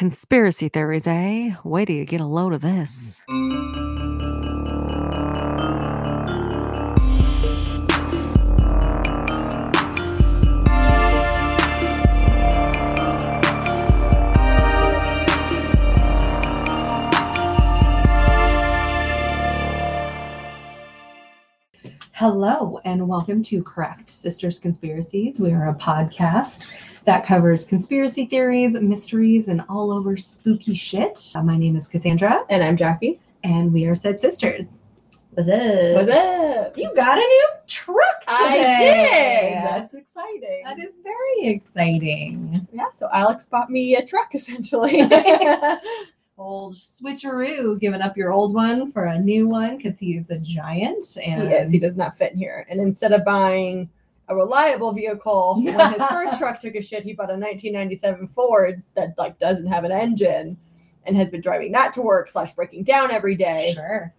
Conspiracy theories, eh? Wait till you get a load of this. Hello, and welcome to Correct Sisters Conspiracies. We are a podcast that covers conspiracy theories, mysteries, and all over spooky shit. Uh, my name is Cassandra, And I'm Jackie. and we are said sisters. What's up? What's up? You got a new truck today. I did. That's exciting. That is very exciting. yeah. So Alex bought me a truck essentially. Old switcheroo, giving up your old one for a new one because he's a giant. he And is. He does not fit in here. And instead of buying a reliable vehicle, when his first truck took a shit, he bought a 1997 Ford that like doesn't have an engine, and has been driving that to work slash breaking down every day. Sure.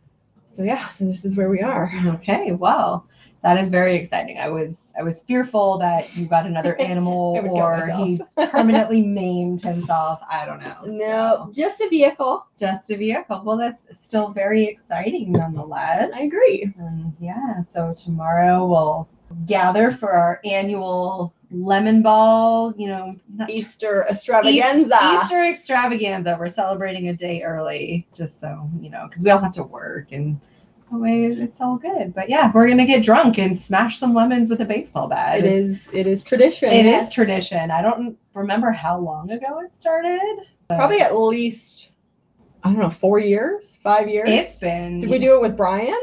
So yeah. So this is where we are. Okay. Well, that is very exciting. I was I was fearful that you got another animal I would kill or he permanently maimed himself. I don't know. No, So, just a vehicle. just a vehicle. Well, that's still very exciting nonetheless. I agree. And yeah, so tomorrow we'll gather for our annual lemon ball, you know, Easter East- extravaganza. Easter extravaganza. We're celebrating a day early, just so you know, because we all have to work and it's all good. But yeah, we're gonna get drunk and smash some lemons with a baseball bat. It It's- is. It is tradition. It is yes. tradition. I don't remember how long ago it started. Probably at least I don't know, four years, five years. it's been. Did we do it with Brian?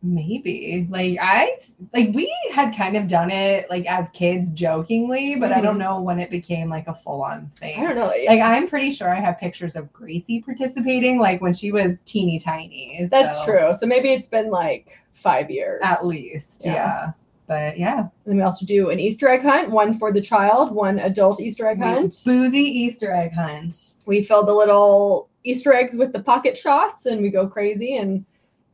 Maybe like I like we had kind of done it like as kids jokingly, but I don't mm-hmm. know when it became like a full on thing I don't know. Like I'm pretty sure I have pictures of Gracie participating, like when she was teeny tiny. That's so- true. So maybe it's been like five years At least, Yeah. yeah. But yeah, And then we also do an Easter egg hunt, one for the child, one adult Easter egg hunt. boozy Easter egg hunt. We fill the little Easter eggs with the pocket shots, and we go crazy and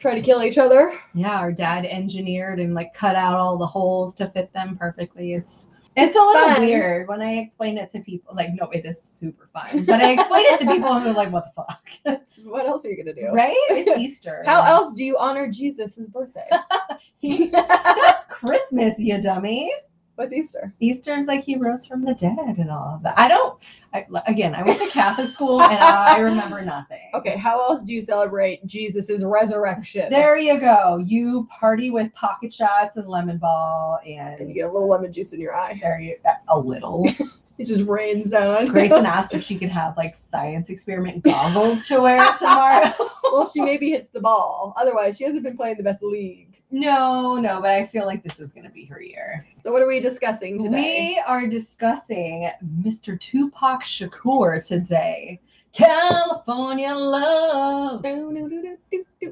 try to kill each other. Yeah, our dad engineered and like cut out all the holes to fit them perfectly. It's It's it's, a little fun. weird when I explain it to people. Like, no, it is super fun. But I explain it to people who are like, what the fuck? what else are you gonna do? right? It's Easter. How else do you honor Jesus' birthday? He- That's Christmas, you dummy. What's Easter? Easter's like he rose from the dead and all of that. I don't. I, again, I went to Catholic school and I remember nothing. Okay, how else do you celebrate Jesus' resurrection? There you go. You party with pocket shots and lemon ball, and and you get a little lemon juice in your eye. there you a little. It just rains down on. Gracie asked if she could have like science experiment goggles to wear tomorrow. well, she maybe hits the ball. Otherwise, she hasn't been playing the best league. No, no, but I feel like this is going to be her year. So, what are we discussing today? We are discussing Mr. Tupac Shakur today. California love.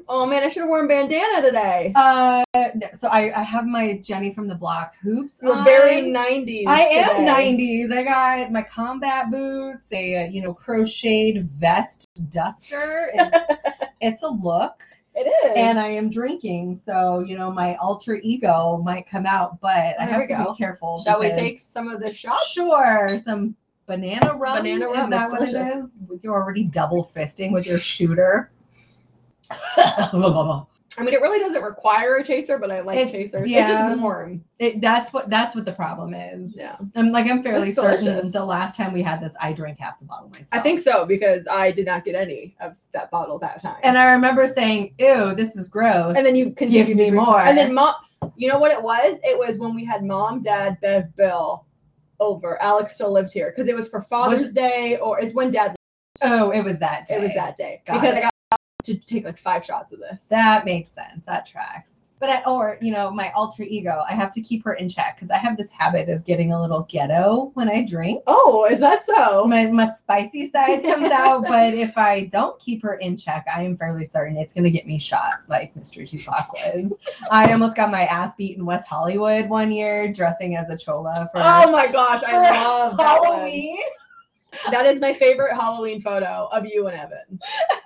Oh man, I should have worn bandana today. Uh, no, so I, I have my Jenny from the Block hoops. You're on. very 90s. I am 90s. I got my combat boots, a uh, you know crocheted vest duster. It's, it's a look, It is. and I am drinking, so you know my alter ego might come out, but I have to go. be careful. Shall we take some of the shots? Sure, some banana rum. Banana rum. Is that what it delicious. is? You're already double fisting with your shooter. I mean, it really doesn't require a chaser, but I like It- chasers. It's just warm. It, that's what that's what the problem is. Yeah. I'm like I'm fairly It's certain delicious. the last time we had this, I drank half the bottle myself. I think so because I did not get any of that bottle that time. And I remember saying, "Ew, this is gross." and then you continued Give me more. And then mom, you know what it was? It was when we had mom, dad, Bev, Bill over. Alex still lived here because it was for Father's Day or it's when dad. oh, it was that day. It was that day Got because it. I got to take like five shots of this. That makes sense. That tracks. But I, or you know, my alter ego, I have to keep her in check because I have this habit of getting a little ghetto when I drink. oh, is that so? my, my spicy side comes out, but if I don't keep her in check, I am fairly certain it's going to get me shot like Mr. Tupac was. I almost got my ass beat in West Hollywood one year dressing as a chola for, Oh my gosh, I love that one. Halloween. That is my favorite Halloween photo of you and Evan.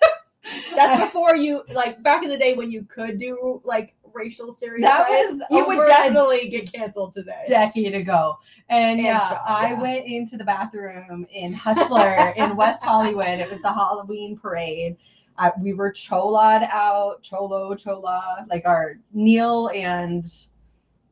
That's before you like back in the day when you could do like racial stereotypes, was you would definitely get canceled today. decade ago. And, And yeah, shot, I yeah. went into the bathroom in Hustler in West Hollywood. It was the Halloween parade. I, we were chola'd out, cholo, chola, like our Neil and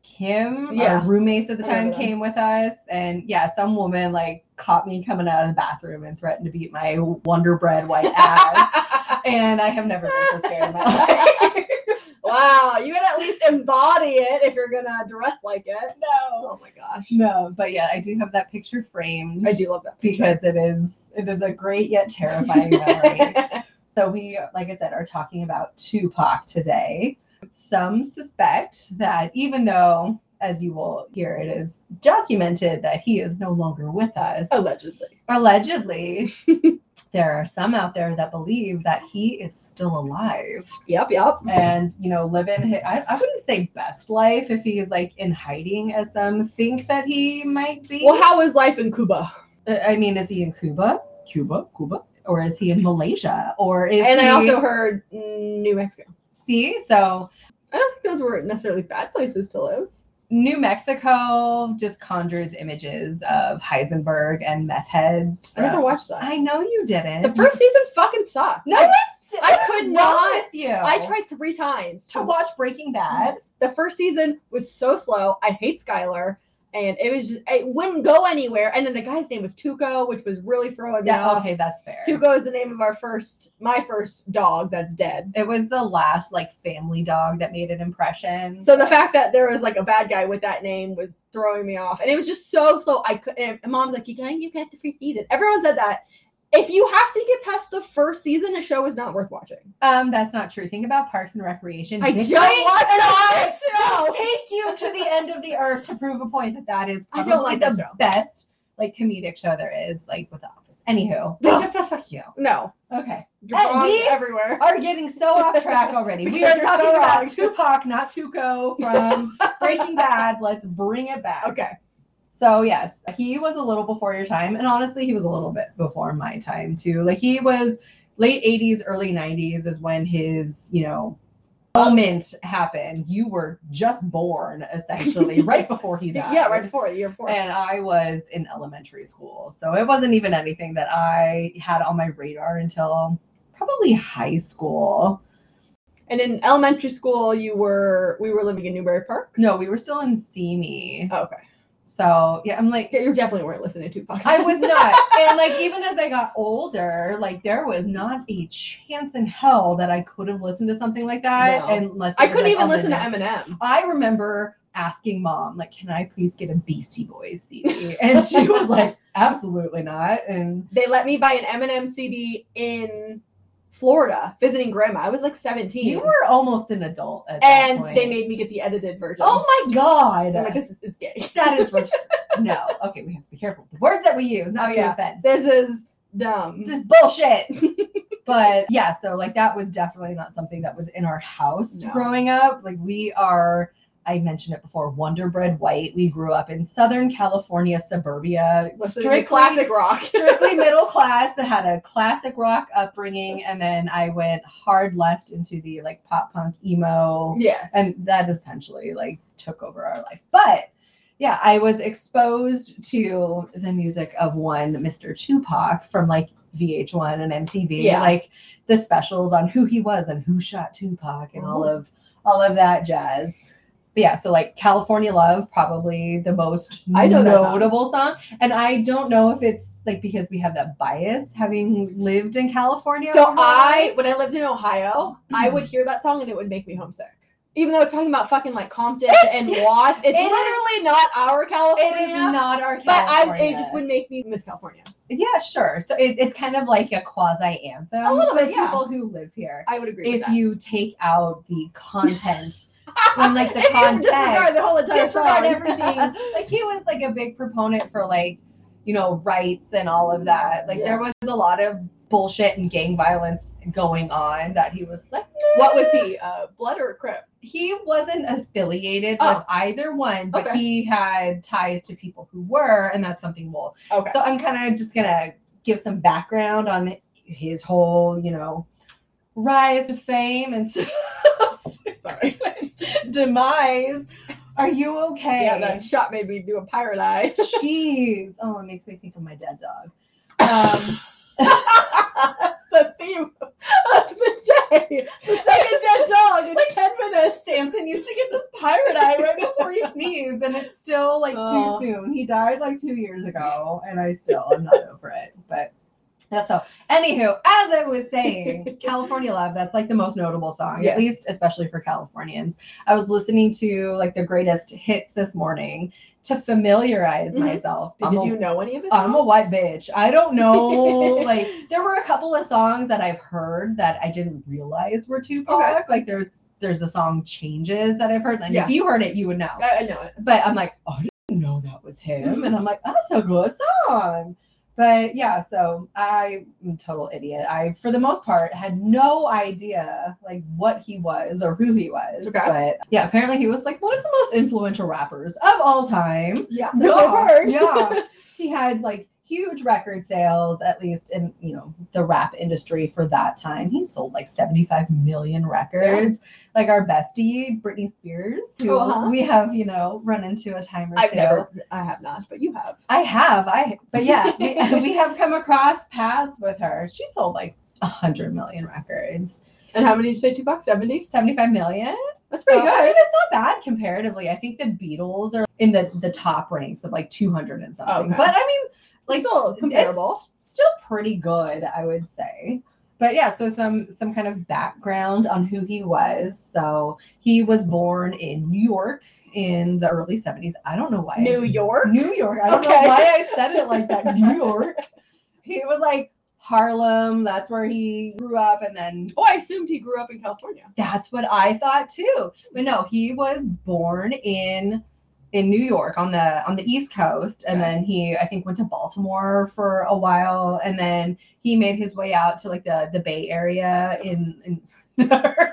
Kim, Yeah. our roommates at the time, came with us. And yeah, some woman like caught me coming out of the bathroom and threatened to beat my Wonder Bread white ass. And I have never been so scared in my life. wow, you gotta at least embody it if you're gonna dress like it. no. Oh my gosh. No, but yeah, I do have that picture framed. I do love that picture. because it is it is a great yet terrifying memory. so we, like I said, are talking about Tupac today. Some suspect that even though, as you will hear, it is documented that he is no longer with us, Allegedly. allegedly. There are some out there that believe that he is still alive Yep, yep. and, you know, living, his, I, I wouldn't say best life if he is like in hiding, as some think that he might be. Well, how is life in Cuba? Uh, I mean, is he in Cuba? Cuba? Cuba? Or is he in Malaysia? Or is And he I also heard New Mexico. see? So I don't think those were necessarily bad places to live. New Mexico just conjures images of Heisenberg and meth heads. I never watched that. I know you didn't. the first season fucking sucked. No, I, one I could not- with you. I tried three times to watch Breaking Bad. The first season was so slow. I hate Skyler. And it was just, it wouldn't go anywhere. And then the guy's name was Tuco, which was really throwing me off. okay, that's fair. Tuco is the name of our first, my first dog that's dead. It was the last like family dog that made an impression. So the fact that there was like a bad guy with that name was throwing me off, and it was just so slow. I could. And mom's like, "You can't past the first season." Everyone said that. If you have to get past the first season, a show is not worth watching. um, that's not true. Think about Parks and Recreation. I don't watch that show. take you to the end of the earth to prove a point that that is I probably don't like the show. best like comedic show there is, like with The Office. Anywho, fuck you. No, Okay, you're wrong we everywhere. are getting so off track already. we are talking so about. Tupac, not Tuco from Breaking Bad. Let's bring it back. Okay, So yes, he was a little before your time, and honestly, he was a little bit before my time too. Like he was late '80s, early '90s is when his you know moment happened. You were just born essentially right before he died. yeah, right before the year before. And I was in elementary school, so it wasn't even anything that I had on my radar until probably high school. And in elementary school, you were we were living in Newbury Park. No, we were still in Simi. Oh, okay, So yeah, I'm like, you definitely weren't listening to Tupac. I was not. and like even as I got older, like there was not a chance in hell that I could have listened to something like that No. unless I couldn't like, even listen to. Eminem. I remember asking mom, like, can I please get a Beastie Boys CD? And she was like, absolutely not. And They let me buy an Eminem CD in Florida visiting grandma. I was like 17. you were almost an adult at that and point. they made me get the edited version. Oh my god. I'm like, this is, is gay. that is rich. no. Okay, we have to be careful. The words that we use, not Oh, to yeah. offend. This is dumb. just bullshit. but yeah, so like that was definitely not something that was in our house No. growing up. Like we are, I mentioned it before, Wonder Bread White. We grew up in Southern California suburbia, strictly classic rock. strictly middle class. I had a classic rock upbringing, and then I went hard left into the like pop punk emo yes. and that essentially like took over our life but yeah i was exposed to the music of one mr tupac from like vh1 and mtv Yeah. like the specials on who he was and who shot tupac and all of all of that jazz but yeah so like california love probably the most I know that song. notable song. and i don't know if it's like because we have that bias having lived in california so I, when I lived in Ohio, I mm-hmm. would hear that song and it would make me homesick. Even though it's talking about fucking like Compton and Watts, it's it is- literally not our California. It is not our California. but I, it just would make me miss California. Yeah, sure. So it, it's kind of like a quasi anthem A little for bit, yeah. people who live here. I would agree. If with that. you take out the content, when like the If you context, disregard the whole entire disregard song. everything. like he was like a big proponent for like you know rights and all of that. Like Yeah. there was a lot of bullshit and gang violence going on that he was like. what was he? Uh, blood or Crip? He wasn't affiliated Oh. with either one, but Okay. he had ties to people who were, and that's something we'll Okay. So I'm kind of just gonna give some background on his whole, you know, rise to fame and so, Sorry. Demise. Are you okay? Yeah, that shot made me do a pirate eye. Jeez. Oh, it makes me think of my dead dog. Um, That's the theme of the day. The second dead dog in ten minutes. Samson used to get this pirate eye right before he sneezed, and it's still like Oh. too soon. He died like two years ago, and I still am not over it. But that's so. Anywho, as I was saying, California Love, that's like the most notable song, Yes. at least especially for Californians. I was listening to like the greatest hits this morning to familiarize Mhm. myself. Did I'm a- you know any of it? I'm a white bitch. I don't know. like there were a couple of songs that I've heard that I didn't realize were Tupac. Like there's there's the song Changes that I've heard. And Yeah. if you heard it, you would know. I, I know it. But I'm like, oh, I didn't know that was him. And I'm like, that's a good song. But yeah, so I'm a total idiot. I, for the most part, had no idea like what he was or who he was. Okay. But yeah, apparently he was like one of the most influential rappers of all time. Yeah, that's heard. yeah. He had like huge record sales, at least in you know the rap industry for that time. He sold like 75 million records. Like our bestie, Britney Spears, who Uh-huh. we have, you know, run into a time or I've two. never, I have not, but you have. I have. I but yeah, we, we have come across paths with her. She sold like a hundred million records. And how many did you say? Tupac's, seventy. 75 million. That's pretty So, good. I mean, it's not bad comparatively. I think the Beatles are in the the top ranks of like 200 and something. Okay. But I mean, like still comparable. still pretty good, I would say. But yeah, so some some kind of background on who he was. So he was born in New York in the early 70s. I don't know why. New York. New York. I don't Okay. know why I said it like that. New York. He was like Harlem. That's where he grew up, and then Oh, I assumed he grew up in California. that's what I thought too. But no, he was born in in New York on the on the East Coast, and Okay. then he I think went to Baltimore for a while, and then he made his way out to like the the Bay Area in. in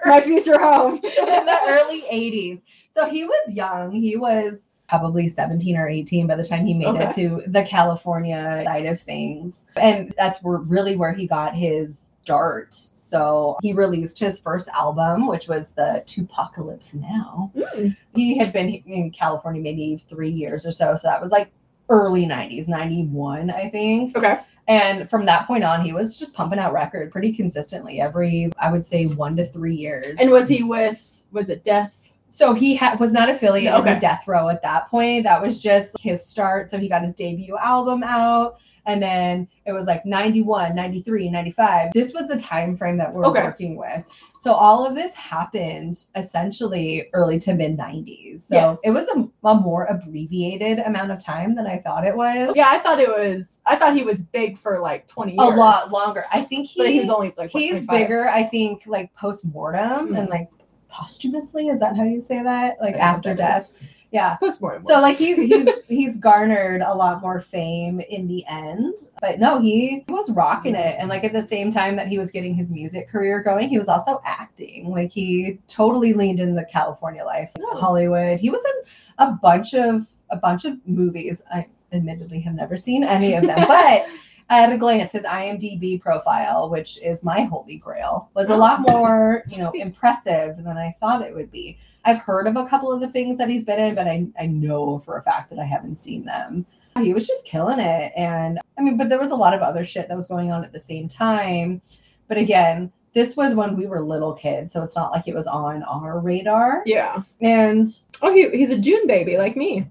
My future home. in the early 80s. So he was young. He was probably 17 or 18 by the time he made it to the California side of things. And that's where really where he got his start. So he released his first album, which was the Tupacalypse Now. Mm. He had been in California maybe three years or so. So that was like early 90s, 91, I think. Okay. And from that point on, he was just pumping out records pretty consistently every, I would say, one to three years. And was he with? Was it Death? so he ha- was not affiliated Okay. with Death Row at that point. That was just his start. So he got his debut album out. And then it was like 91, 93, 95. This was the time frame that we're Okay. working with. So all of this happened essentially early to mid 90s. So Yes. it was a, a more abbreviated amount of time than I thought it was. Yeah, I thought it was. I thought he was big for like twenty A lot longer. I think he, But he was only like he's 25? bigger i think like post-mortem and Mhm. like posthumously is that how you say that like I don't know after death yeah Postmortem. so like he, he's he's garnered a lot more fame in the end but no he, he was rocking it and like at the same time that he was getting his music career going he was also acting like he totally leaned into the california life Oh. hollywood he was in a bunch of a bunch of movies i admittedly have never seen any of them but at a glance, his IMDb profile, which is my holy grail, was a Oh. lot more, you know, impressive than I thought it would be. I've heard of a couple of the things that he's been in, but I, I know for a fact that I haven't seen them. He was just killing it. And I mean, but there was a lot of other shit that was going on at the same time. But again, this was when we were little kids, so it's not like it was on our radar. yeah. And Oh, he, he's a June baby like me.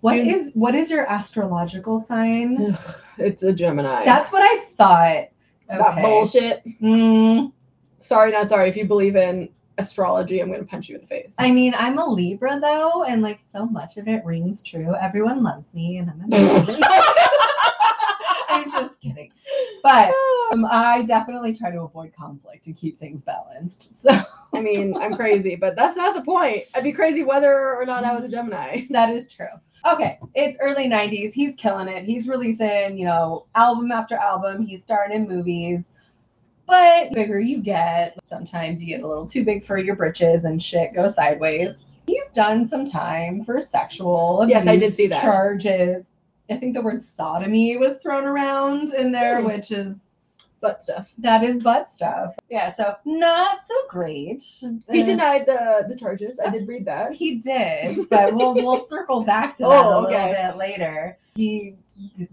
what June- is what is your astrological sign? It's a Gemini. That's what I thought. that bullshit. Mm, Sorry, not sorry. If you believe in astrology, I'm gonna punch you in the face. I mean, I'm a Libra though, and like so much of it rings true. Everyone loves me, and I'm amazing. I'm just kidding, but um, I definitely try to avoid conflict and keep things balanced. So I mean, I'm crazy, but that's not the point. I'd be crazy whether or not I was a Gemini. that is true. Okay, it's early '90s. He's killing it. He's releasing, you know, album after album. He's starring in movies. But the bigger you get, sometimes you get a little too big for your britches and shit goes sideways. He's done some time for sexual abuse Yes, I did see that. charges. I think the word sodomy was thrown around in there, Hmm. which is butt stuff. that is butt stuff. Yeah, so not so great. He Uh, denied the the charges. I did read that. He did, but we'll we'll circle back to that Oh, a little okay. bit later. He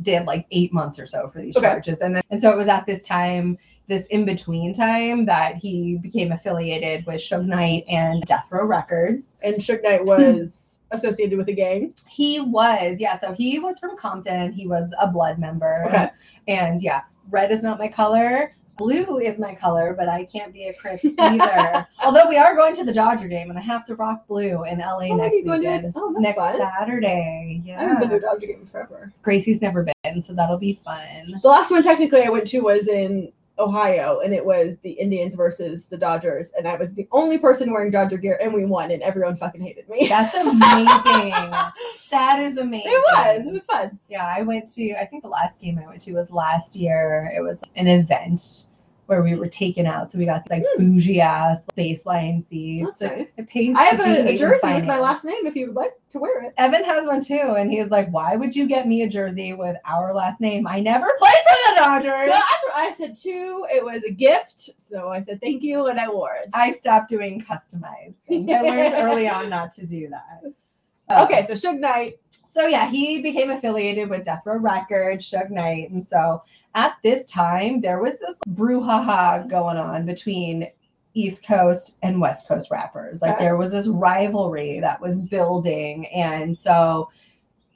did like eight months or so for these Okay. charges, and then and so it was at this time, this in between time, that he became affiliated with Suge Knight and Death Row Records. And Suge Knight was associated with a gang. He was, yeah. So he was from Compton. He was a blood member. Okay. And yeah, red is not my color. Blue is my color, but I can't be a Crip either. Although we are going to the Dodger game, and I have to rock blue in LA Oh, next you going to- weekend. oh, next fun. Saturday. I haven't been to Yeah. a Dodger game forever. Gracie's never been, so that'll be fun. The last one technically I went to was in Ohio, and it was the Indians versus the Dodgers, and I was the only person wearing Dodger gear, and we won, and everyone fucking hated me. That's amazing. that is amazing. It was. It was fun. Yeah, I went to, I think the last game I went to was last year. It was an event where we were taken out. So we got like hmm. bougie ass baseline seats. That's It- nice. It pays I have a, a jersey with my last name if you would like to wear it. Evan has one too, and he he's like, "Why would you get me a jersey with our last name? I never played for the Dodgers. So that's what I said too. It was a gift, so I said thank you, and I wore it. I stopped doing customized things. I learned early on not to do that. Okay, so Suge Knight. So yeah, he became affiliated with Death Row Records, Suge Knight, and so at this time there was this brouhaha going on between East Coast and West Coast rappers. Like Okay. there was this rivalry that was building, and so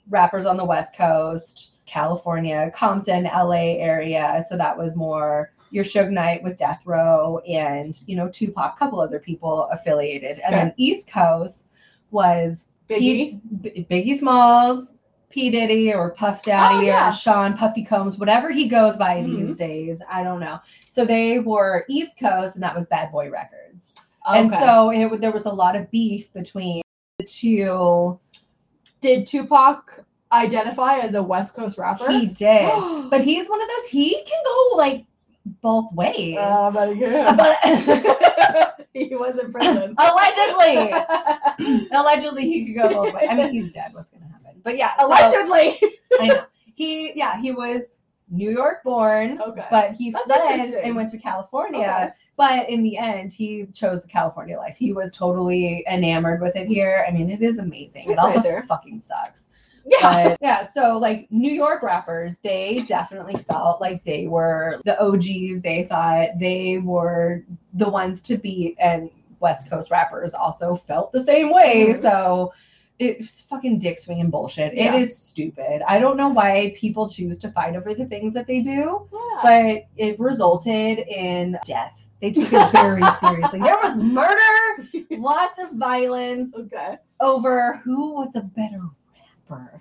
rappers on the West Coast, California, Compton, LA area. So that was more your Suge Knight with Death Row and you know Tupac, a couple other people affiliated, and Okay. then East Coast was Biggie. P- B- Biggie Smalls, P Diddy, or Puff Daddy, Oh, yeah. or Sean Puffy Combs, whatever he goes by Mhm. these days. I don't know. So they were East Coast, and that was Bad Boy Records. And so it, there was a lot of beef between the two. did Tupac identify as a West Coast rapper? He did, but he's one of those. He can go like both ways. Uh, but yeah. but he was in prison. allegedly, allegedly he could go both ways. I mean, he's dead. What's gonna happen? But yeah, so- Allegedly. I know. He yeah, he was New York born, okay. but he That's fled and went to California. Okay. But in the end, he chose the California life. He was totally enamored with it here. I mean, it is amazing. it also nicer. fucking sucks. yeah. But yeah, so like New York rappers, they definitely felt like they were the OGs. They thought they were the ones to beat, and West Coast rappers also felt the same way. Mhm. So it's fucking dick swinging bullshit. Yeah. It is stupid. I don't know why people choose to fight over the things that they do, Yeah. but it resulted in death. They took it very seriously. There was murder, lots of violence okay. over who was a better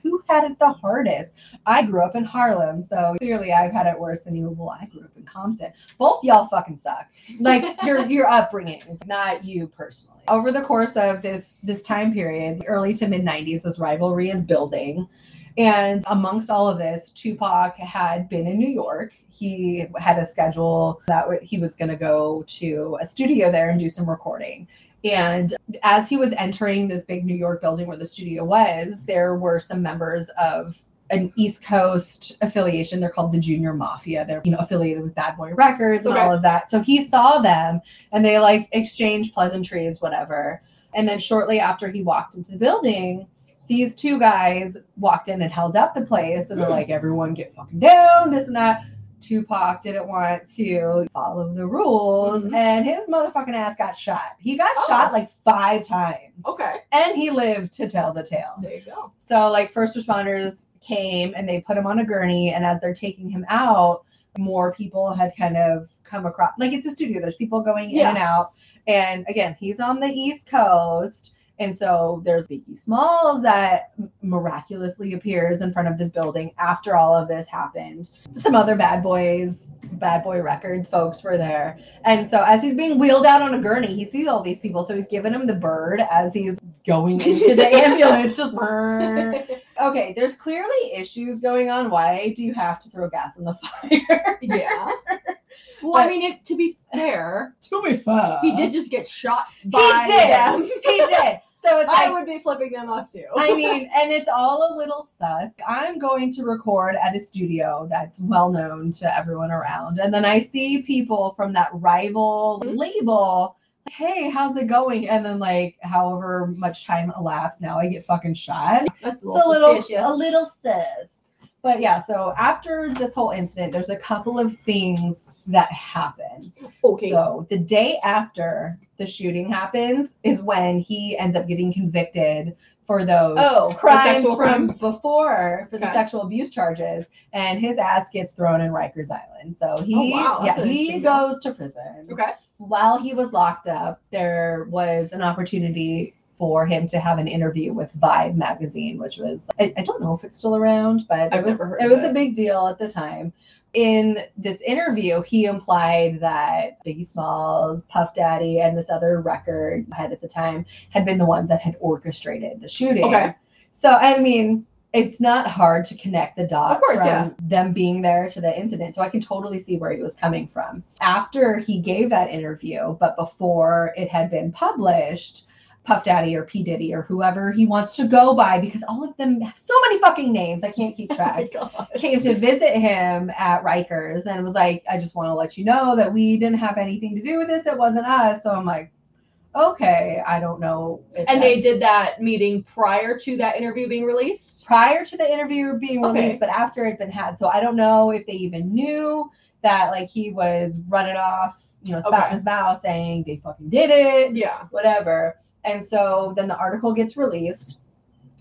who had it the hardest. I grew up in Harlem, so clearly I've had it worse than you. Well, I grew up in Compton. Both y'all fucking suck. Like your your upbringing is not you personally. Over the course of this this time period, early to mid '90s, this rivalry is building. And amongst all of this, Tupac had been in New York. He had a schedule that he was going to go to a studio there and do some recording. And as he was entering this big New York building where the studio was, there were some members of an East Coast affiliation. They're called the Junior Mafia. They're you know affiliated with Bad Boy Records and Okay. all of that. So he saw them and they like exchanged pleasantries, whatever. And then shortly after he walked into the building, these two guys walked in and held up the place, and they're like, "Everyone get fucking down!" This and that. Tupac didn't want to follow the rules, Mhm. and his motherfucking ass got shot. He got Oh. shot like five times, Okay. and he lived to tell the tale. There you go. So, like, first responders came and they put him on a gurney, and as they're taking him out, more people had kind of come across. Like, it's a studio, there's people going in Yeah. and out. And again, he's on the East Coast. And so there's Biggie Smalls that miraculously appears in front of this building after all of this happened. Some other bad boys, bad boy records folks were there. And so as he's being wheeled out on a gurney, he sees all these people. So he's giving him the bird as he's going into the ambulance. Just okay, there's clearly issues going on. Why do you have to throw gas in the fire? yeah. Well, I mean, it, to be fair, to be fair, he did just get shot He did. them. he did. So it's I like, would be flipping them off too. I mean, and it's all a little sus. I'm going to record at a studio that's well known to everyone around. And then I see people from that rival Mhm. label, hey, how's it going? And then, like, however much time elapsed, now I get fucking shot. That's a little, suspicious. a little sus. But yeah, so after this whole incident, there's a couple of things that happen. okay. So the day after the shooting happens is when he ends up getting convicted for those oh, crimes sexual from crimes. before for the Okay. sexual abuse charges, and his ass gets thrown in Rikers Island. So oh, he, Oh, wow, yeah, he goes to prison. Okay. While he was locked up, there was an opportunity for him to have an interview with Vibe magazine, which was I, I don't know if it's still around, but I've it was it was it. a big deal at the time. In this interview, he implied that Biggie Smalls, Puff Daddy, and this other record head at the time had been the ones that had orchestrated the shooting. Okay. So I mean, it's not hard to connect the dots course, from yeah. them being there to the incident. So I can totally see where he was coming from. After he gave that interview, but before it had been published, Puff Daddy or P. Diddy or whoever he wants to go by, because all of them have so many fucking names, I can't keep Oh track. God. came to visit him at Rikers and was like, I just want to let you know that we didn't have anything to do with this. It wasn't us. So I'm like, okay, I don't know. And they did that meeting prior to that interview being released. prior to the interview being Okay. released, but after it had been had. So I don't know if they even knew that like he was running off, you know, spouting Okay. his mouth saying they fucking did it, Yeah. whatever. And so then the article gets released.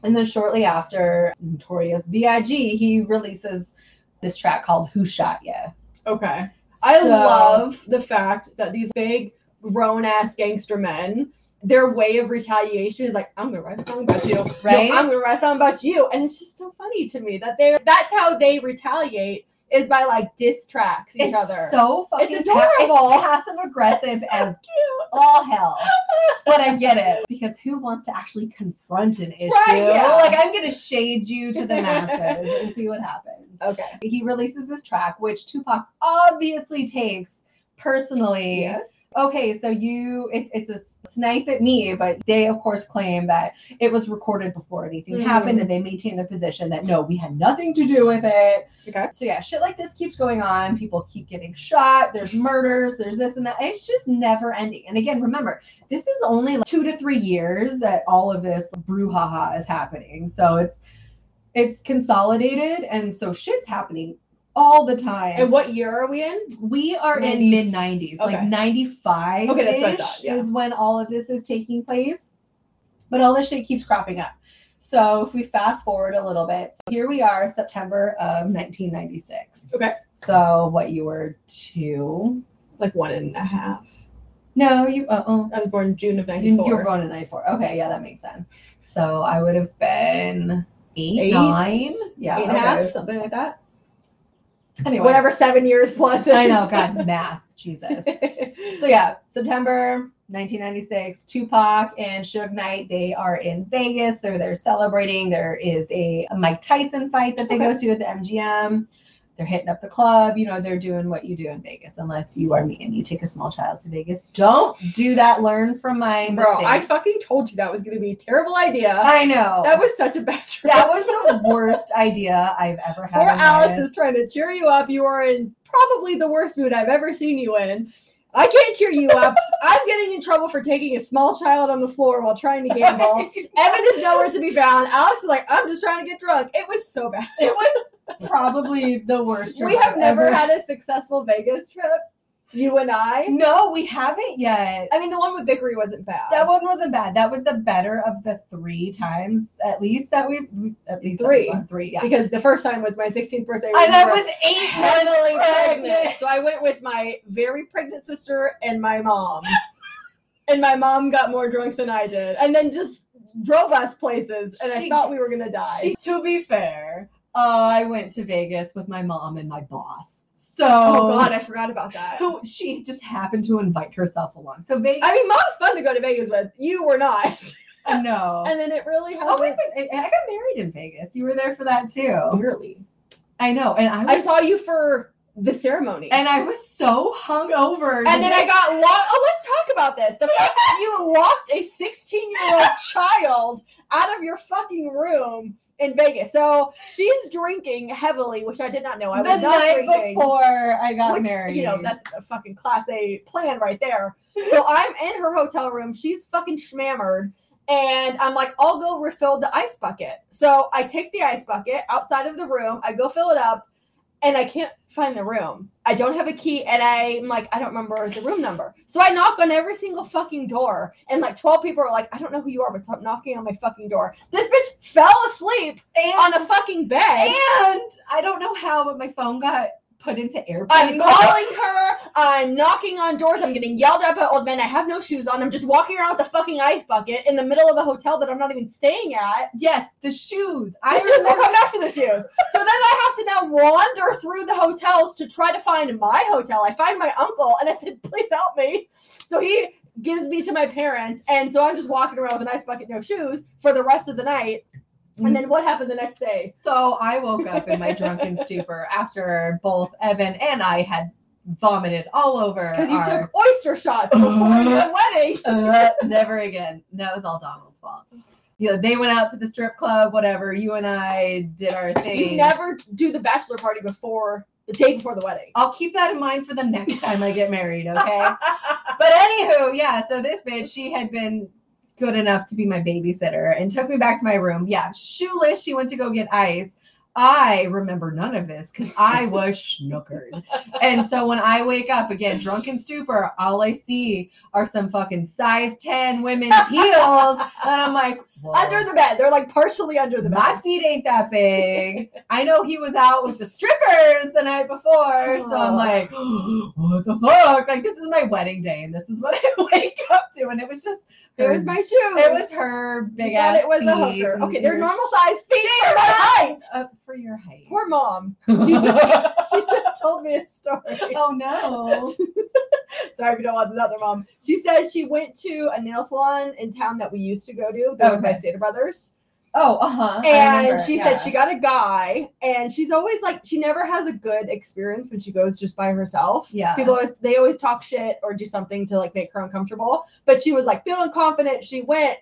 And then shortly after, Notorious B.I.G., he releases this track called Who Shot Ya? Okay. I love the fact that these big grown ass gangster men, their way of retaliation is like, I'm gonna write a song about you. No, Right? I'm gonna write a song about you. And it's just so funny to me that they're that's how they retaliate is by like diss tracks each it's other. so fucking It's pa- adorable. it's passive aggressive so as cute. all hell. but I get it because who wants to actually confront an issue? Right, yeah. Like I'm gonna shade you to the masses and see what happens. Okay. He releases this track, which Tupac obviously takes personally. Yes. Okay, so you it, it's a snipe at me, but they of course claim that it was recorded before anything Mhm. happened, and they maintain their position that no, we had nothing to do with it. Okay. So yeah, shit like this keeps going on. People keep getting shot. There's murders. There's this and that. It's just never ending. And again, remember, this is only like two to three years that all of this brouhaha is happening. So it's it's consolidated, and so shit's happening all the time. And what year are we in? we are 90 in mid 90s, like 95 Okay, that's what I thought, yeah. is when all of this is taking place. But all this shit keeps cropping up. So if we fast forward a little bit, so here we are, September of 1996. Okay. So what you were two? Like one and a half. No, you. Uh, oh, I was born June of '94. you were born in '94. Okay, yeah, that makes sense. So I would have been eight, Eight? nine, yeah, eight and a half, okay. something like that. Anyway, Whatever seven years plus. I know, God, math, Jesus. So yeah, September 1996, Tupac and Suge Knight, they are in Vegas. They're there celebrating. There is a, a Mike Tyson fight that they go to at the MGM. They're hitting up the club. You know, they're doing what you do in Vegas, unless you are me and you take a small child to Vegas. Don't do that. Learn from my Bro, I fucking told you that was gonna be a terrible idea. I know. that was such a bad trip. that was the worst idea I've ever had. Poor Alex life. is trying to cheer you up. You are in probably the worst mood I've ever seen you in. I can't cheer you up. I'm getting in trouble for taking a small child on the floor while trying to gamble. Evan is nowhere to be found. Alex is like, I'm just trying to get drunk. It was so bad. it was probably the worst. trip We have I've never ever- had a successful Vegas trip. You and I. No, we haven't yet. I mean, the one with Vickery wasn't bad. That one wasn't bad. That was the better of the three times, at least that we at least Three. three. Yeah, because the first time was my 16th birthday. and I was eight heavily months pregnant. pregnant. So I went with my very pregnant sister and my mom. and my mom got more drunk than I did. And then just drove us places. And I thought we were gonna die. She, to be fair, uh, I went to Vegas with my mom and my boss. So oh god, I forgot about that. who she just happened to invite herself along. So Vegas, I mean, mom's fun to go to Vegas with. You were not. I know. and then it really Oh, wait, hasn't. wait, I I got married in Vegas. You were there for that too. Really? I know, and I was I saw you for the ceremony. And I was so hungover. And then I got locked. Oh, let's talk about this. The fact that you locked a 16 year old child out of your fucking room in Vegas. So she's drinking heavily, which I did not know. I the was not night drinking. before I got which, married. you know, that's a fucking class A plan right there. So I'm in her hotel room. She's fucking schmammered. And I'm like, I'll go refill the ice bucket. So I take the ice bucket outside of the room. I go fill it up and I can't find the room. I don't have a key, and I'm like, I don't remember the room number. So I knock on every single fucking door, and like 12 people are like, I don't know who you are, but stop knocking on my fucking door. This bitch fell asleep and, on a fucking bed. and I don't know how, but my phone got put into airplane I'm calling her. I'm knocking on doors. I'm getting yelled at by old men. I have no shoes on. I'm just walking around with a fucking ice bucket in the middle of a hotel that I'm not even staying at. Yes, the shoes. The I shoes will come back to the shoes. So then I have to now wander through the hotels to try to find my hotel. I find my uncle and I said, please help me. So he gives me to my parents. And so I'm just walking around with an ice bucket, no shoes for the rest of the night. And then what happened the next day? So I woke up in my drunken stupor after both Evan and I had vomited all over. Because you our- took oyster shots before your wedding. uh, never again. That was all Donald's fault. You know, they went out to the strip club, whatever. You and I did our thing. You never do the bachelor party before the day before the wedding. I'll keep that in mind for the next time I get married, okay? but anywho, yeah, so this bitch, she had been good enough to be my babysitter and took me back to my room. Yeah, shoeless, she went to go get ice. I remember none of this because I was snookered. And so when I wake up again, drunk and stupor, all I see are some fucking size 10 women's heels. And I'm like, Whoa. Under the bed. They're like partially under the bed. My feet ain't that big. I know he was out with the strippers the night before. So I'm like, what the fuck? Like, this is my wedding day, and this is what I wake up to. And it was just, It was my shoes. it was her big ass. it was a hooker. Okay, they're normal size feet for my height. uh, for your height. Poor mom. She just she just told me a story. oh no. Sorry if you don't want another mom. She says she went to a nail salon in town that we used to go to. They were by Okay. Stater Brothers. Oh, uh huh. and she said she got a guy, and she's always like she never has a good experience when she goes just by herself. Yeah. People always they always talk shit or do something to like make her uncomfortable. But she was like feeling confident. She went,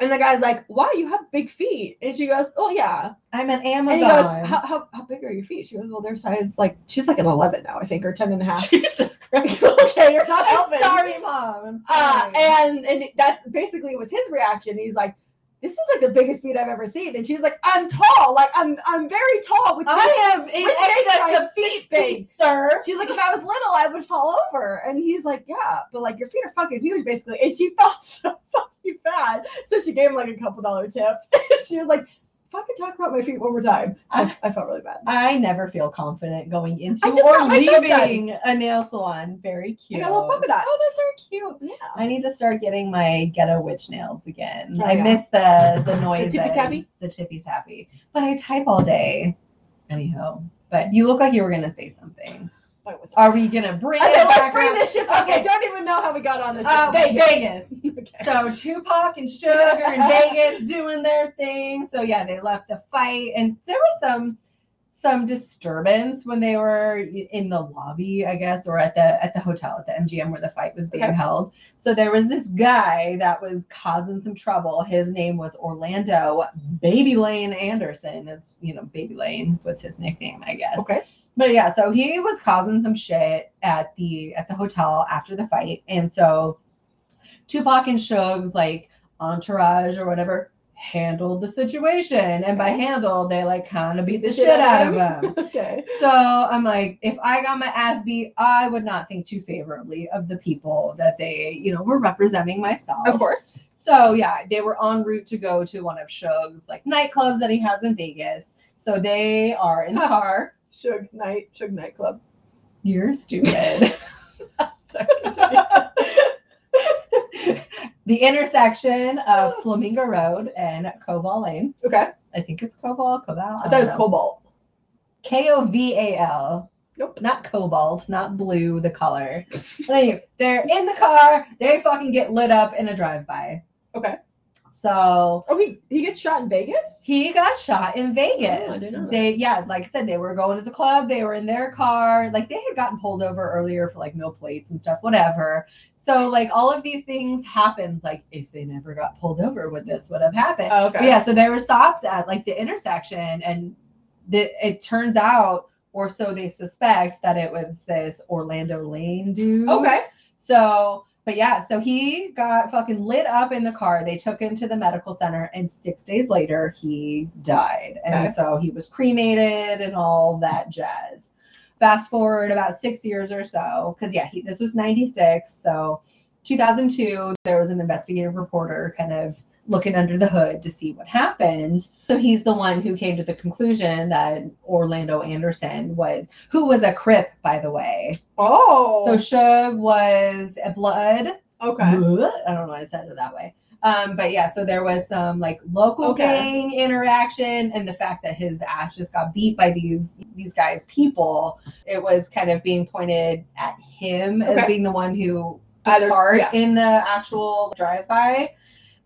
and the guy's like, "Wow, you have big feet," and she goes, "Oh yeah." I'm an Amazon." And he goes, how, how, how big are your feet? She goes, well, their size, like, she's like an 11 now, I think, or 10 and a half. Jesus Christ. okay, you're not I'm helping. sorry, mom. I'm Uh, and and that basically was his reaction. He's like, this is like the biggest feet I've ever seen. And she's like, I'm tall. Like, I'm I'm very tall. Which I am in which makes my excess of feet six feet, sir. She's like, if I was little, I would fall over. And he's like, yeah, but like your feet are fucking huge, basically. And she felt so fucking bad. So she gave him like a couple dollar tip. she was like, fucking talk about my feet one more time. I, I felt really bad. I never feel confident going into or got my toes leaving a nail salon. Very cute. got little polka dots. Oh, those are cute. Yeah. I need to start getting my ghetto witch nails again. Oh, I yeah. miss the the noise, tippy-tappy? the tippy tappy. But I type all day. Anyhow, but you look like you were gonna say something. Was- Are we gonna bring I it said, let's back bring around? this shit back. Okay. I don't even know how we got on this. Uh, Vegas. Vegas. Okay. So Tupac and Sugar in Vegas doing their thing. So yeah, they left a fight, and there was some some disturbance when they were in the lobby, I guess, or at the at the hotel at the MGM where the fight was being Okay. held. So there was this guy that was causing some trouble. His name was Orlando Baby Lane Anderson, as you know, Baby Lane was his nickname, I guess. Okay. But yeah, so he was causing some shit at the at the hotel after the fight, and so Tupac and Suge's like entourage or whatever handled the situation, and by handle they like kind of beat the, shit, out of him. okay. So I'm like, if I got my ass beat, I would not think too favorably of the people that they, you know, were representing myself. Of course. So yeah, they were en route to go to one of Suge's like nightclubs that he has in Vegas. So they are in the car. Suge Knight, Shug nightclub. You're stupid. Sorry. the intersection of Flamingo Road and Koval Lane. okay. I think it's Koval, Koval. I thought it was cobalt. K O V A L. Nope. Not cobalt, not blue, the color. But anyway, they're in the car. They fucking get lit up in a drive-by. Okay. So Oh, he, he gets shot in Vegas? he got shot in Vegas. Oh, I didn't know that. They yeah, like I said, they were going to the club, they were in their car, like they had gotten pulled over earlier for like no plates and stuff, whatever. So like all of these things happened. Like if they never got pulled over, would this would have happened? Oh, okay. But yeah, so they were stopped at like the intersection, and the, it turns out, or so they suspect, that it was this Orlando Lane dude. Okay. So, but yeah, so he got fucking lit up in the car. They took him to the medical center, and six days later, he died. And Okay. so he was cremated and all that jazz. Fast forward about six years or so, because yeah, he, this was 96. So 2002, there was an investigative reporter kind of looking under the hood to see what happened. So he's the one who came to the conclusion that Orlando Anderson was, who was a Crip, by the way. Oh. So Suge was a blood. okay. I don't know why I said it that way. Um, but yeah, so there was some like local Okay. gang interaction and the fact that his ass just got beat by these these guys people. It was kind of being pointed at him as being the one who took Either- part yeah. in the actual drive-by.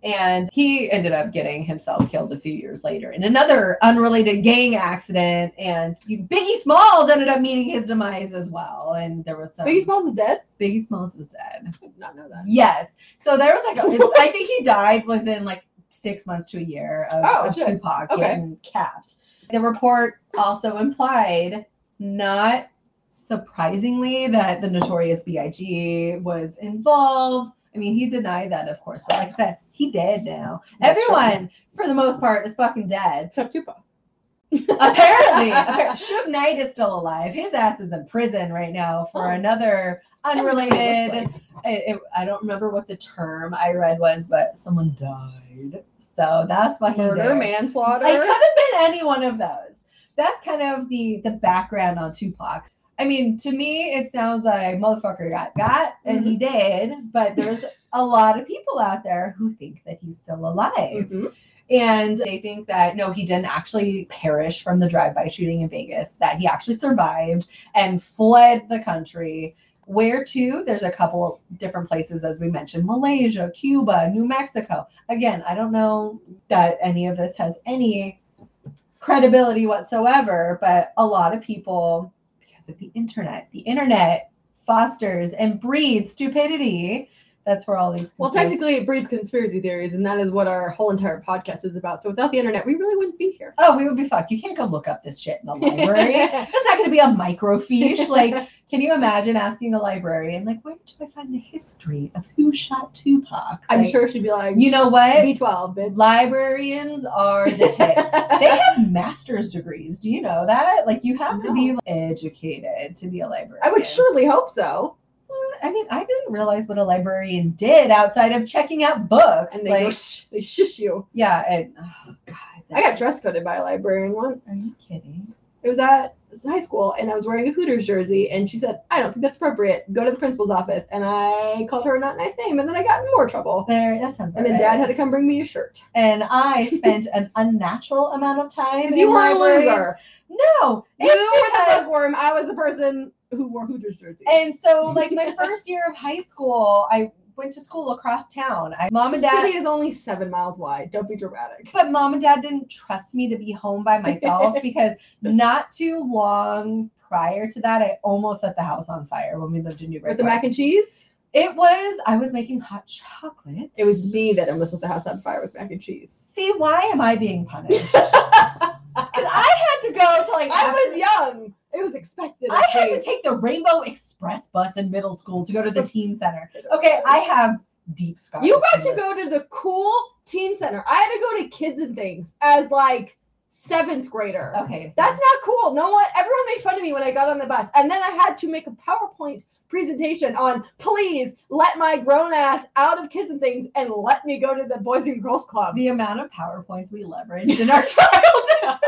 And he ended up getting himself killed a few years later in another unrelated gang accident. And Biggie Smalls ended up meeting his demise as well. And there was some Biggie Smalls is dead? Biggie Smalls is dead. I did not know that. Yes. So there was like, a, I think he died within like six months to a year of, Oh, of. Tupac Okay. getting capped. The report also implied, not surprisingly, that the notorious B.I.G. was involved. I mean, he denied that, of course, but like I said, he dead now. That's. Everyone, for the most part, is fucking dead. Except Tupac. Apparently, apparently Suge Knight is still alive. His ass is in prison right now for Oh. another unrelated. I, it, I don't remember what the term I read was, but someone died. So that's why like he Murder, there. manslaughter. I could have been any one of those. That's kind of the the background on Tupac. I mean, to me, it sounds like motherfucker got got and he mm-hmm. did, but there's a lot of people out there who think that he's still alive. Mhm. And they think that no, he didn't actually perish from the drive-by shooting in Vegas, that he actually survived and fled the country. Where to? There's a couple different places, as we mentioned Malaysia, Cuba, New Mexico. Again, I don't know that any of this has any credibility whatsoever, but a lot of people, because of the internet, the internet fosters and breeds stupidity. That's where all these Well, technically, it breeds conspiracy theories, and that is what our whole entire podcast is about. So without the internet, we really wouldn't be here. Oh, we would be fucked. You can't go look up this shit in the library. That's not going to be a microfiche. Like, can you imagine asking a librarian, like, where do I find the history of who shot Tupac? I'm Like, sure she'd be like, You know what? B12, bitch. Librarians are the tits. they have master's degrees. Do you know that? Like, you have to be educated to be a librarian. I would surely hope so. I mean, I didn't realize what a librarian did outside of checking out books. And they like, shh, they shush you. yeah, and oh god, I got dress coded by a librarian once. Are you kidding? It was at high school, and I was wearing a Hooters jersey, and she said, "I don't think that's appropriate. Go to the principal's office." And I called her a not nice name, and then I got in more trouble. There, that sounds. And then right. Dad had to come bring me a shirt and I spent an unnatural amount of time. because you were a loser. No, You were the bookworm. I was the person who wore Hooters jerseys. And so, like my first year of high school, I went to school across town. I mom the and dad, city is only seven miles wide. Don't be dramatic. but mom and dad didn't trust me to be home by myself because not too long prior to that, I almost set the house on fire when we lived in New With the mac and cheese, It was I was making hot chocolate. it was me that almost set the house on fire with mac and cheese. See, why am I being punished? 'Cause I had to go to like I was young. It was expected. I had to take the Rainbow Express bus in middle school to go to the teen center. Okay, I have deep scars. You got to go to the cool teen center. I had to go to kids and things as like seventh grader. Okay, That's not cool. No one, everyone made fun of me when I got on the bus. And then I had to make a PowerPoint presentation on please let my grown ass out of kids and things and let me go to the Boys and Girls Club. the amount of PowerPoints we leveraged in our childhood.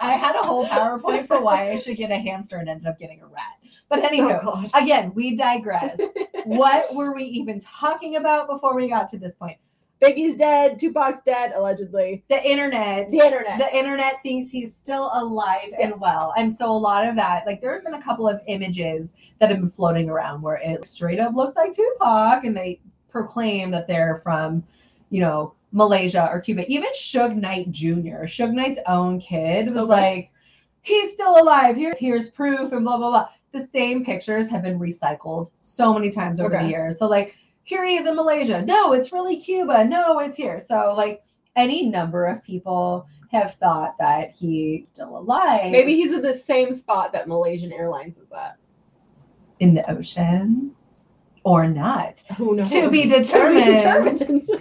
I had a whole PowerPoint for why I should get a hamster and ended up getting a rat. But oh, anywho, Oh, again, we digress. what were we even talking about before we got to this point? Biggie's dead. Tupac's dead, allegedly. The internet. The internet. The internet thinks he's still alive and well. And so a lot of that, like there have been a couple of images that have been floating around where it straight up looks like Tupac and they proclaim that they're from, you know, Malaysia or Cuba. Even Suge Knight Jr., Suge Knight's own kid, was Okay. like, he's still alive. Here, here's proof, and blah blah blah. The same pictures have been recycled so many times over Okay. the years. So like, here he is in Malaysia. No, it's really Cuba. No, it's here. So like, any number of people have thought that he's still alive. Maybe he's in the same spot that Malaysian Airlines is at. in the ocean or not. Who knows? To be determined.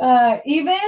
Uh, even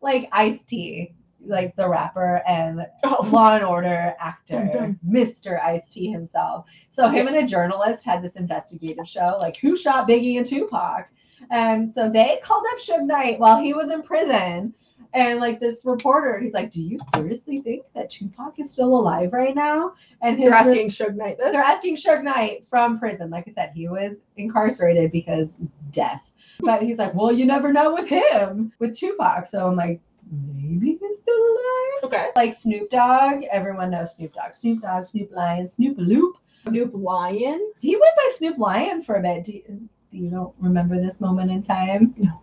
like Ice T, like the rapper and oh, Law and Order actor, Dun, dun. Mr. Ice T himself. So him and a journalist had this investigative show, like who shot Biggie and Tupac, and so they called up Suge Knight while he was in prison. And like this reporter, he's like, "Do you seriously think that Tupac is still alive right now?" And his You're asking res- Suge Knight this? they're asking Suge Knight from prison. Like I said, he was incarcerated because death. But he's like, well, you never know with him, with Tupac. So I'm like, maybe he's still alive. okay. Like Snoop Dogg, everyone knows Snoop Dogg. Snoop Dogg, Snoop Lion, Snoop Loop. Snoop Lion. He went by Snoop Lion for a bit. Do you, you don't remember this moment in time? No.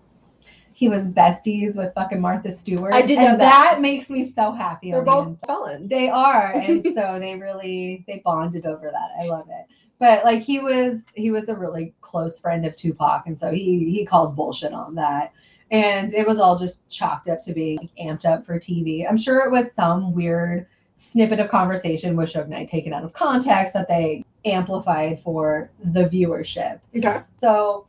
He was besties with fucking Martha Stewart. I did and know that. makes me so happy. They're the both inside. felons. They are, and so they really they bonded over that. I love it. But like he was he was a really close friend of Tupac, and so he he calls bullshit on that. And it was all just chalked up to being like, amped up for TV. I'm sure it was some weird snippet of conversation with Suge Knight taken out of context that they amplified for the viewership. Okay. So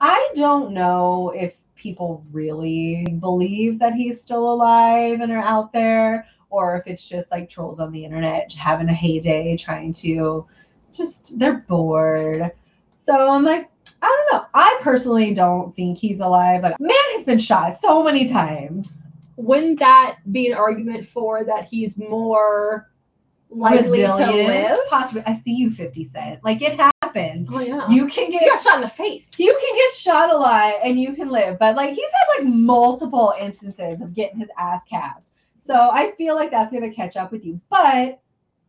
I don't know if people really believe that he's still alive and are out there, or if it's just like trolls on the internet having a heyday trying to just, they're bored. So I'm like, I don't know. I personally don't think he's alive. Like, man has been shot so many times. Wouldn't that be an argument for that he's more likely to live? Possibly. I see you, 50 Cent. Like, it happens. Oh yeah. You can get got shot in the face. you can get shot a lot and you can live, but like he's had like multiple instances of getting his ass capped. So I feel like that's gonna catch up with you, but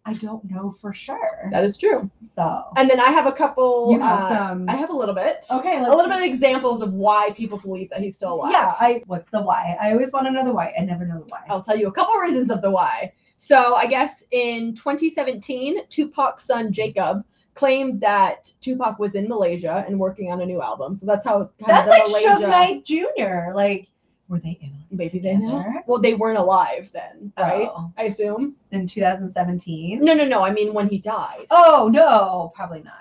I don't know for sure. That is true. So And then I have a couple. you have uh, some. I have a little bit. okay, A little bit of examples of why people believe that he's still alive. Yeah, I. What's the why? I always want to know the why. I never know the why. I'll tell you a couple reasons of the why. So I guess in 2017, Tupac's son Jacob claimed that Tupac was in Malaysia and working on a new album. So that's how That's like the Suge Knight Jr. Like, were they in? on Maybe they know. Well, they weren't alive then, right? Oh, I assume. in 2017. No, no, no. I mean when he died. Oh no, probably not.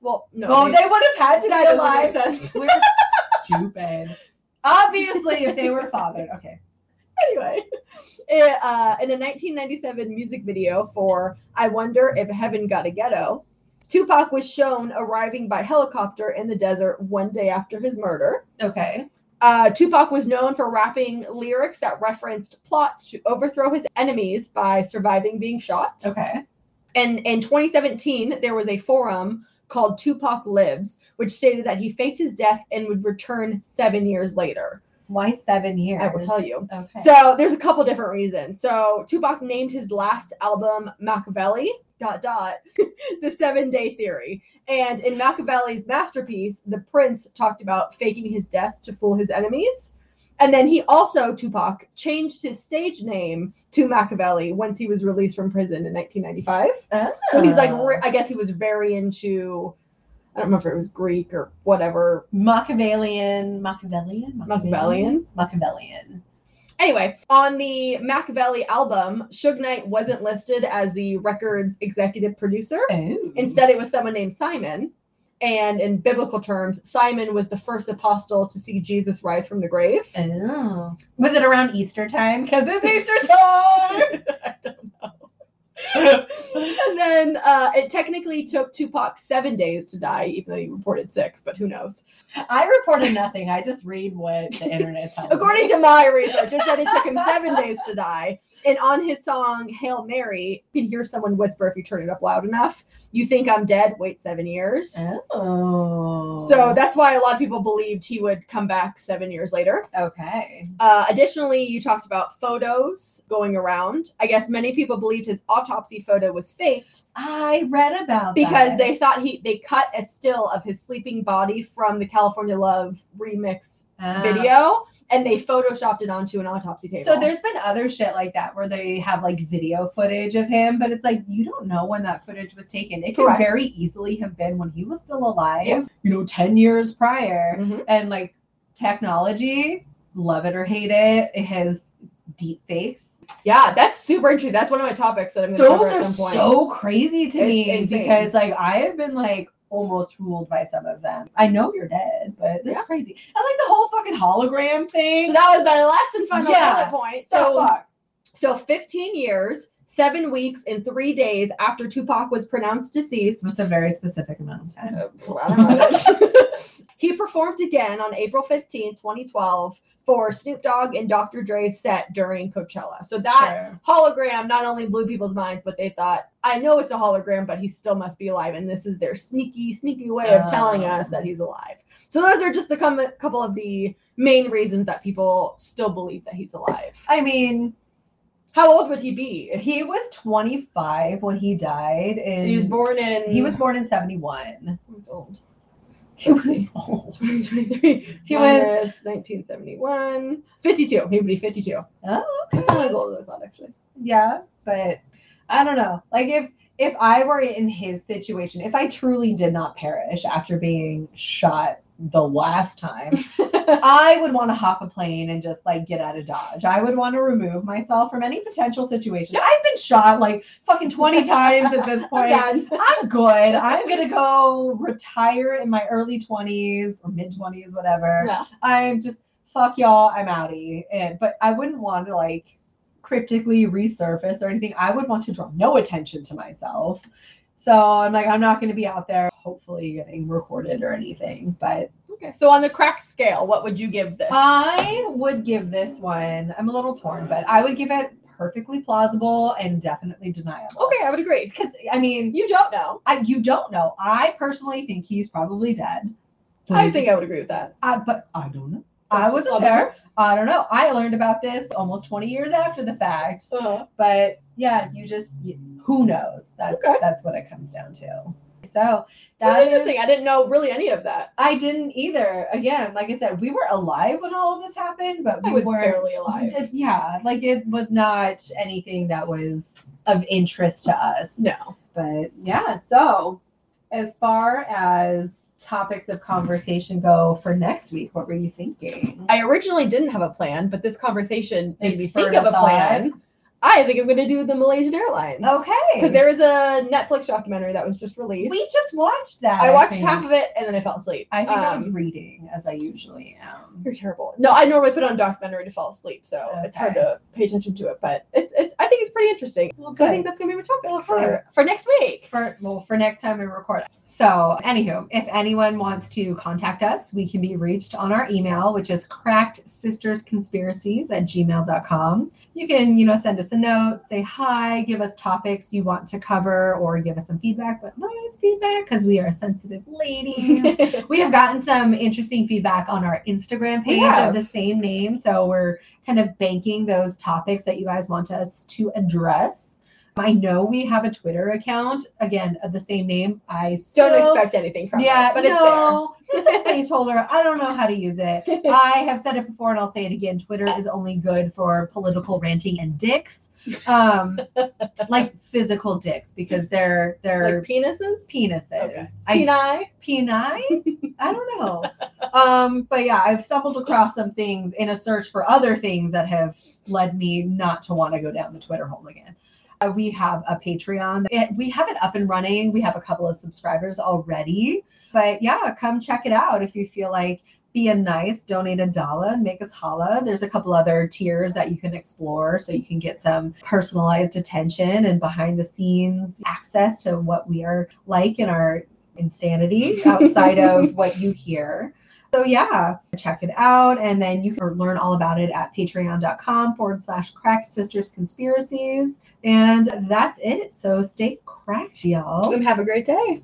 Well, no. oh, they- they would have had to doesn't alive. We're stupid. Obviously, if they were fathered. Okay. anyway, it, uh, in a 1997 music video for "I Wonder If Heaven Got a Ghetto," Tupac was shown arriving by helicopter in the desert one day after his murder. Okay. Uh, Tupac was known for rapping lyrics that referenced plots to overthrow his enemies by surviving being shot. Okay. And in 2017, there was a forum called Tupac Lives, which stated that he faked his death and would return seven years later. Why seven years? I will tell you. Okay. So there's a couple different reasons. So Tupac named his last album Machiavelli dot dot the seven day theory. And in Machiavelli's masterpiece, The Prince talked about faking his death to fool his enemies. And then he also, Tupac, changed his stage name to Machiavelli once he was released from prison in 1995. So he's like, Oh. I guess he was very into, I don't remember if it was Greek or whatever, Machiavellian, Machiavellian, Machiavellian. Machiavellian. Anyway, on the Machiavelli album, Suge Knight wasn't listed as the record's executive producer. Oh. Instead, it was someone named Simon. And in biblical terms, Simon was the first apostle to see Jesus rise from the grave. Oh. Was it around Easter time? Because it's Easter time. I don't know. And then uh, it technically took Tupac seven days to die, even though he reported six, but who knows? I reported nothing. I just read what the internet tells According me. to my research, it said it took him seven days to die. And on his song Hail Mary, you can hear someone whisper if you turn it up loud enough. You think I'm dead? Wait seven years. Oh. So that's why a lot of people believed he would come back seven years later. okay. Uh, additionally, you talked about photos going around. I guess many people believed his autopsy photo was faked I read about because that. they thought he they cut a still of his sleeping body from the California Love remix Ah. video and they photoshopped it onto an autopsy table. So there's been other shit like that where they have like video footage of him, but it's like you don't know when that footage was taken. It could Correct. very easily have been when he was still alive, Yeah. you know, 10 years prior. Mhm. And like technology, love it or hate it, it has deep fakes. yeah, that's super interesting. That's one of my topics that I'm going to cover Those at are some point. so crazy to It's me insane. because like I have been like almost fooled by some of them. I know you're dead, but that's Yeah. crazy. And like the whole fucking hologram thing. so that was my last and final Yeah. bullet point. So fuck? So 15 years, seven weeks, and three days after Tupac was pronounced deceased. That's a very specific amount of time. Uh, I don't know. he performed again on April 15, 2012, for Snoop Dogg and Dr. Dre's set during Coachella. So that Sure. hologram not only blew people's minds, but they thought, I know it's a hologram, but he still must be alive. And this is their sneaky, sneaky way of telling us that he's alive. So those are just a com- couple of the main reasons that people still believe that he's alive. I mean, How old would he be? If he was 25 when he died, and he was born in. he was born in 71. He was old. He was old. 2023. He minus was- 1971. 52. He would be 52. Oh, That's not as old as I thought, actually. Yeah, but I don't know. Like if if I were in his situation, if I truly did not perish after being shot the last time, I would want to hop a plane and just like get out of Dodge. I would want to remove myself from any potential situation. I've been shot like fucking 20 times at this point. Again. I'm good. I'm gonna go retire in my early 20s or mid 20s, whatever. Yeah. I'm just fuck y'all. I'm outie. And but I wouldn't want to like cryptically resurface or anything. I would want to draw no attention to myself. So I'm like, I'm not gonna be out there hopefully getting recorded or anything. But Okay. So on the crack scale, what would you give this? I would give this one, I'm a little torn, but I would give it perfectly plausible and definitely deniable. okay, I would agree. Because I mean, You don't know. I, you don't know. I personally think he's probably dead. I think I would agree with that. I, but I don't know. I wasn't there. I don't know. I learned about this almost 20 years after the fact. Uh-huh. But yeah, you just you, who knows? That's Okay. that's what it comes down to. So That's that interesting. I didn't know really any of that. I didn't either. Again, like I said, we were alive when all of this happened, but we weren't barely alive. it- yeah, like it was not anything that was of interest to us. No. But yeah, so as far as topics of conversation go for next week, what were you thinking? I originally didn't have a plan, but this conversation made It's me think of a a plan. I think I'm going to do the Malaysian Airlines. Okay. Because there is a Netflix documentary that was just released. we just watched that. I watched think. half of it and then I fell asleep. I think I was Um, reading as I usually am. You're terrible. No, I normally put on documentary to fall asleep, so it's hard to pay attention to it. But it's it's. I think it's pretty interesting. Well, so I think that's gonna be my topic Okay. for for next week. for well for next time we record. So, anywho, if anyone wants to contact us, we can be reached on our email, which is cracked sisters conspiracies at gmail.com. You can, you know, send us a note, say hi, give us topics you want to cover, or give us some feedback, but nice feedback because we are sensitive ladies. we have gotten some interesting feedback on our Instagram page have. of the same name. So we're kind of banking those topics that you guys want us to address. I know we have a Twitter account again of the same name. I Don't expect anything from yeah, it, but it's no, it's a placeholder. I don't know how to use it. I have said it before and I'll say it again. Twitter is only good for political ranting and dicks. Um like physical dicks because they're they're Like penises. penises. Okay. I Peni. Peni? I don't know. Um, but yeah, I've stumbled across some things in a search for other things that have led me not to want to go down the Twitter hole again. Uh, we have a Patreon. It, we have it up and running. We have a couple of subscribers already. But yeah, come check it out if you feel like being nice, donate a dollar make us holla. There's a couple other tiers that you can explore so you can get some personalized attention and behind the scenes access to what we are like in our insanity outside of what you hear. So yeah, check it out. And then you can learn all about it at patreon.com forward slash cracked sisters conspiracies. And that's it. So stay cracked, y'all. And have a great day.